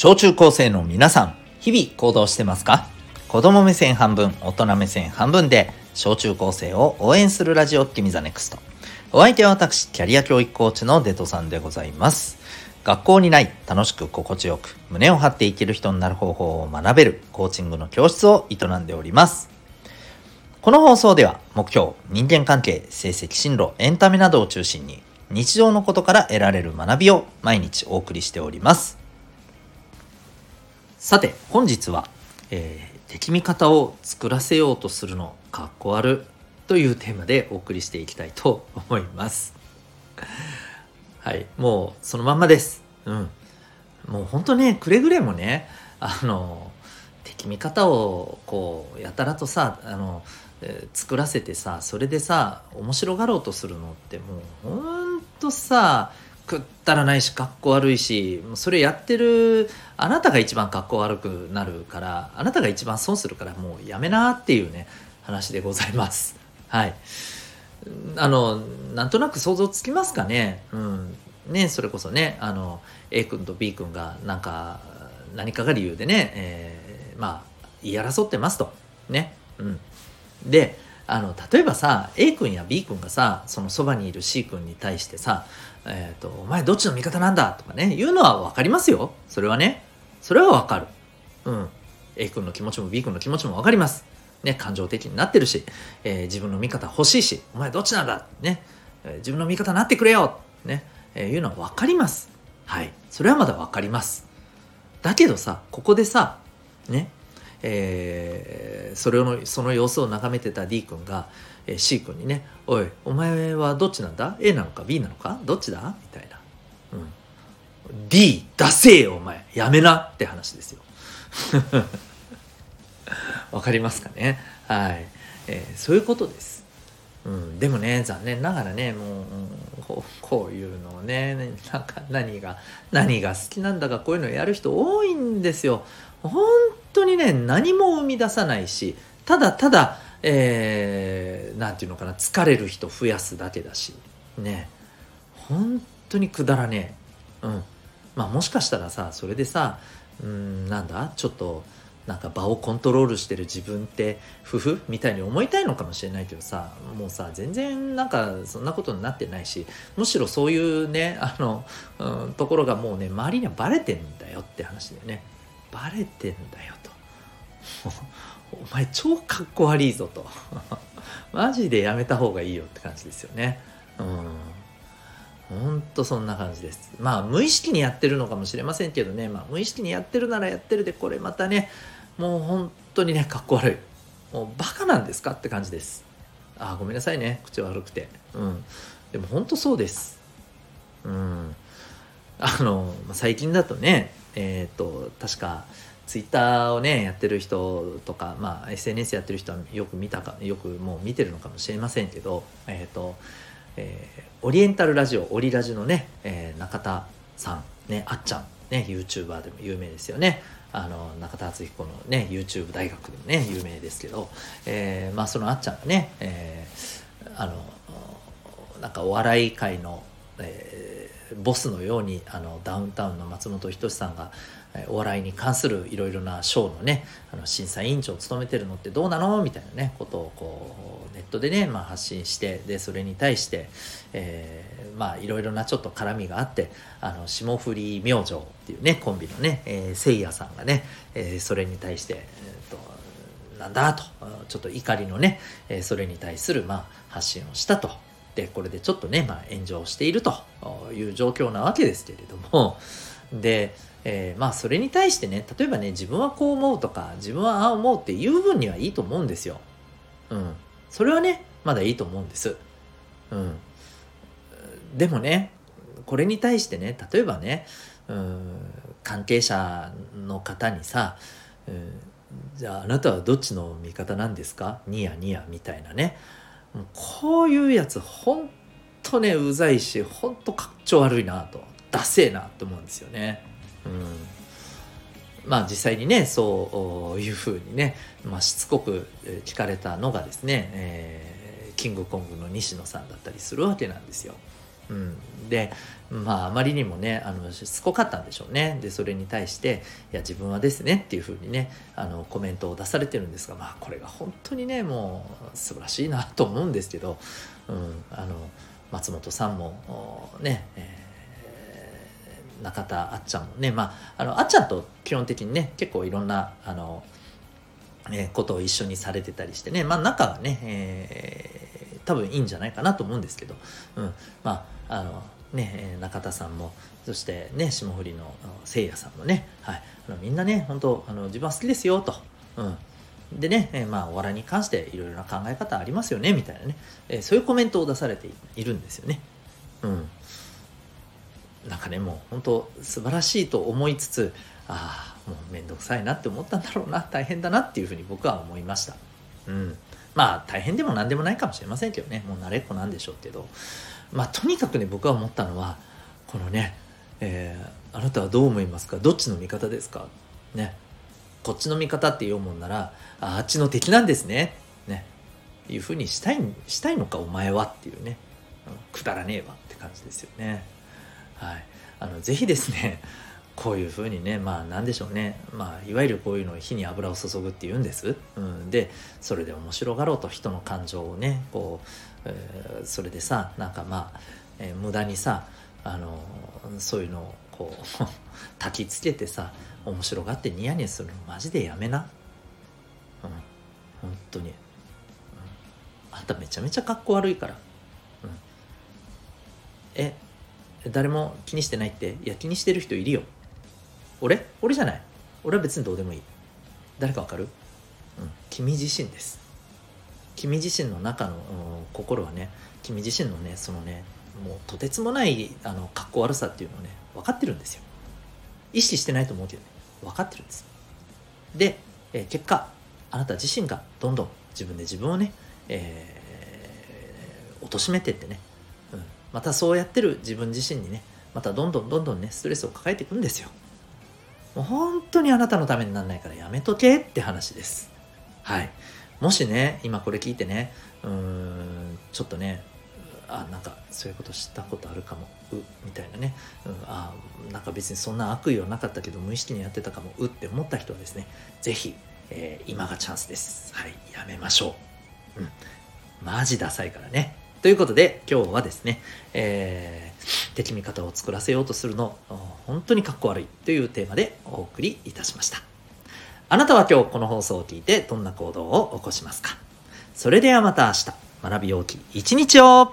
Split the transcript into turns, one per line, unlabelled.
小中高生の皆さん、日々行動してますか？子供目線半分、大人目線半分で、小中高生を応援するラジオ、君 the NEXT。お相手は私、キャリア教育コーチのデトさんでございます。学校にない楽しく心地よく胸を張って生きる人になる方法を学べるコーチングの教室を営んでおります。この放送では目標、人間関係、成績、進路、エンタメなどを中心に日常のことから得られる学びを毎日お送りしております。さて本日は、えー、敵味方を作らせようとするのかっこ悪というテーマでお送りしていきたいと思います。はい、もうそのまんまです。うん。もうほんとね、くれぐれもね、あの、敵味方をこう、やたらとさ、あの、えー、作らせてさ、それでさ、面白がろうとするのってもうほんとさ、くったらないしかっこ悪いしそれやってるあなたが一番かっこ悪くなるからあなたが一番損するからもうやめなっていうね話でございます。はい。あのなんとなく想像つきますかね。うん。ねそれこそねあの A 君と B 君がなんか何かが理由でね、えー、まあ言い争ってますと。ね。うん。であの例えばさ A 君や B 君がさそのそばにいる C 君に対してさえっ、ー、と、お前どっちの味方なんだとかね、言うのは分かりますよ。それはね。それは分かる。うん。A 君の気持ちも B 君の気持ちも分かります。ね、感情的になってるし、えー、自分の味方欲しいし、お前どっちなんだね、えー、自分の味方になってくれよね、えー、いうのは分かります。はい。それはまだ分かります。だけどさ、ここでさ、ね、えー、それをその様子を眺めてた D 君が、えー、C 君にね「おいお前はどっちなんだ ?A なのか B なのか？どっちだ?」みたいな「うん、D 出せよお前やめな」って話ですよ。わかりますかね？はい、えー、そういうことです。うん、でもね残念ながらねもう、うん、こういうのをねなんか何が何が好きなんだかこういうのやる人多いんですよ。本当にね何も生み出さないしただただえー、ていうのかな疲れる人増やすだけだしね。本当にくだらねえ。うん。まあもしかしたらさそれでさうんなんだ？ちょっとなんか場をコントロールしてる自分って夫婦みたいに思いたいのかもしれないけどさもうさ全然なんかそんなことになってないしむしろそういうねあの、うん、ところがもうね周りにはバレてんだよって話だよね。バレてんだよと お前超かっこ悪いぞと マジでやめた方がいいよって感じですよねうんほんとそんな感じです。まあ無意識にやってるのかもしれませんけどね、まあ無意識にやってるならやってるで、これまたね、もう本当にね、かっこ悪い。もうバカなんですかって感じです。あ、ごめんなさいね、口悪くて。うん。でも本当そうです。うん。あの、最近だとね、えっ、ー、と、確か、ツイッターをねやってる人とか、まあ、SNS やってる人はよく見たかよくもう見てるのかもしれませんけど、えっ、ー、と、えー、オリエンタルラジオオリラジのね、えー、中田さんねあっちゃんね YouTuber でも有名ですよね。あの中田敦彦のね YouTube 大学でもね有名ですけど、えー、まあそのあっちゃんがね、えー、あのなんかお笑い界の、えー、ボスのようにあのダウンタウンの松本人志さんがお笑いに関するいろいろなショーのねあの審査委員長を務めてるのってどうなの？みたいなねことをこうネットでね、まあ、発信してでそれに対して、えー、まあいろいろなちょっと絡みがあってあの霜降り明星っていうねコンビのね、えー、せいやさんがね、えー、それに対して、えーと、なんだとちょっと怒りのね、えー、それに対する、まあ、発信をしたと。でこれでちょっとね、まあ、炎上しているという状況なわけですけれどもでえー、まあそれに対してね例えばね自分はこう思うとか自分はああ思うっていう分にはいいと思うんですよ。うん。それはねまだいいと思うんです。うん。でもねこれに対してね例えばねうん関係者の方にさ、うん、じゃああなたはどっちの味方なんですか？ニヤニヤみたいなねこういうやつほんとねうざいしほんとかっちょ悪いなとダセえなと思うんですよね。うんまあ実際にねそういうふうにね、まあ、しつこく聞かれたのがですね、えー、キングコングの西野さんだったりするわけなんですよ。うん、でまああまりにもねあのしつこかったんでしょうね。でそれに対して「いや自分はですね」っていうふうにねあのコメントを出されてるんですがまあこれが本当にねもう素晴らしいなと思うんですけど、うん、あの松本さんもね、えー、中田あっちゃんもねまああのあっちゃんと基本的にね結構いろんなあの、えー、ことを一緒にされてたりしてねまあ仲がね、えー、多分いいんじゃないかなと思うんですけど、うん、まああのね、中田さんもそしてね霜降りのせいやさんもね、はい、あのみんなね本当あの自分は好きですよと、うん、でね、え、まあお笑いに関していろいろな考え方ありますよねみたいなね、え、そういうコメントを出されているんですよね。うん、なんかねもう本当素晴らしいと思いつつああもう面倒くさいなって思ったんだろうな大変だなっていうふうに僕は思いました。うん、まあ大変でも何でもないかもしれませんけどね。もう慣れっこなんでしょうけど。まあとにかくね僕は思ったのはこのね、えー、あなたはどう思いますか？どっちの味方ですか？ね。こっちの味方って言うもんならあっちの敵なんですね。ね。いうふうにしたいしたいのかお前はっていうね、くだらねえわって感じですよね。はい。あのぜひですねこういうふうにねまあ何でしょうね。まあいわゆるこういうのを火に油を注ぐって言うんです、うん、でそれで面白がろうと人の感情をねこうえー、それでさなんかまあ、えー、無駄にさあのそういうのをこう 焚きつけてさ面白がってニヤニヤするのマジでやめな。うん。本当に、うん、あんためちゃめちゃかっこ悪いから、うん、え誰も気にしてないって？いや気にしてる人いるよ。俺？俺じゃない。俺は別にどうでもいい。誰かわかる？うん。君自身です。君自身の中の心はね君自身のねそのねもうとてつもないあのかっこ悪さっていうのをね分かってるんですよ。意識してないと思うけどね。分かってるんです。で、えー、結果あなた自身がどんどん自分で自分をね、えー、貶めてってね、うん、またそうやってる自分自身にねまたどんどんどんどんねストレスを抱えていくんですよ。もう本当にあなたのためにならないからやめとけって話です。はい。もしね今これ聞いてねうーんちょっとねあなんかそういうこと知ったことあるかもうみたいなね、うん、あなんか別にそんな悪意はなかったけど無意識にやってたかもうって思った人はですね是非、えー、今がチャンスです。はい。やめましょう。うん。マジダサいからね。ということで今日はですね、えー、敵味方を作らせようとするの本当にかっこ悪いというテーマでお送りいたしました。あなたは今日この放送を聞いてどんな行動を起こしますか？それではまた明日学び大きい一日を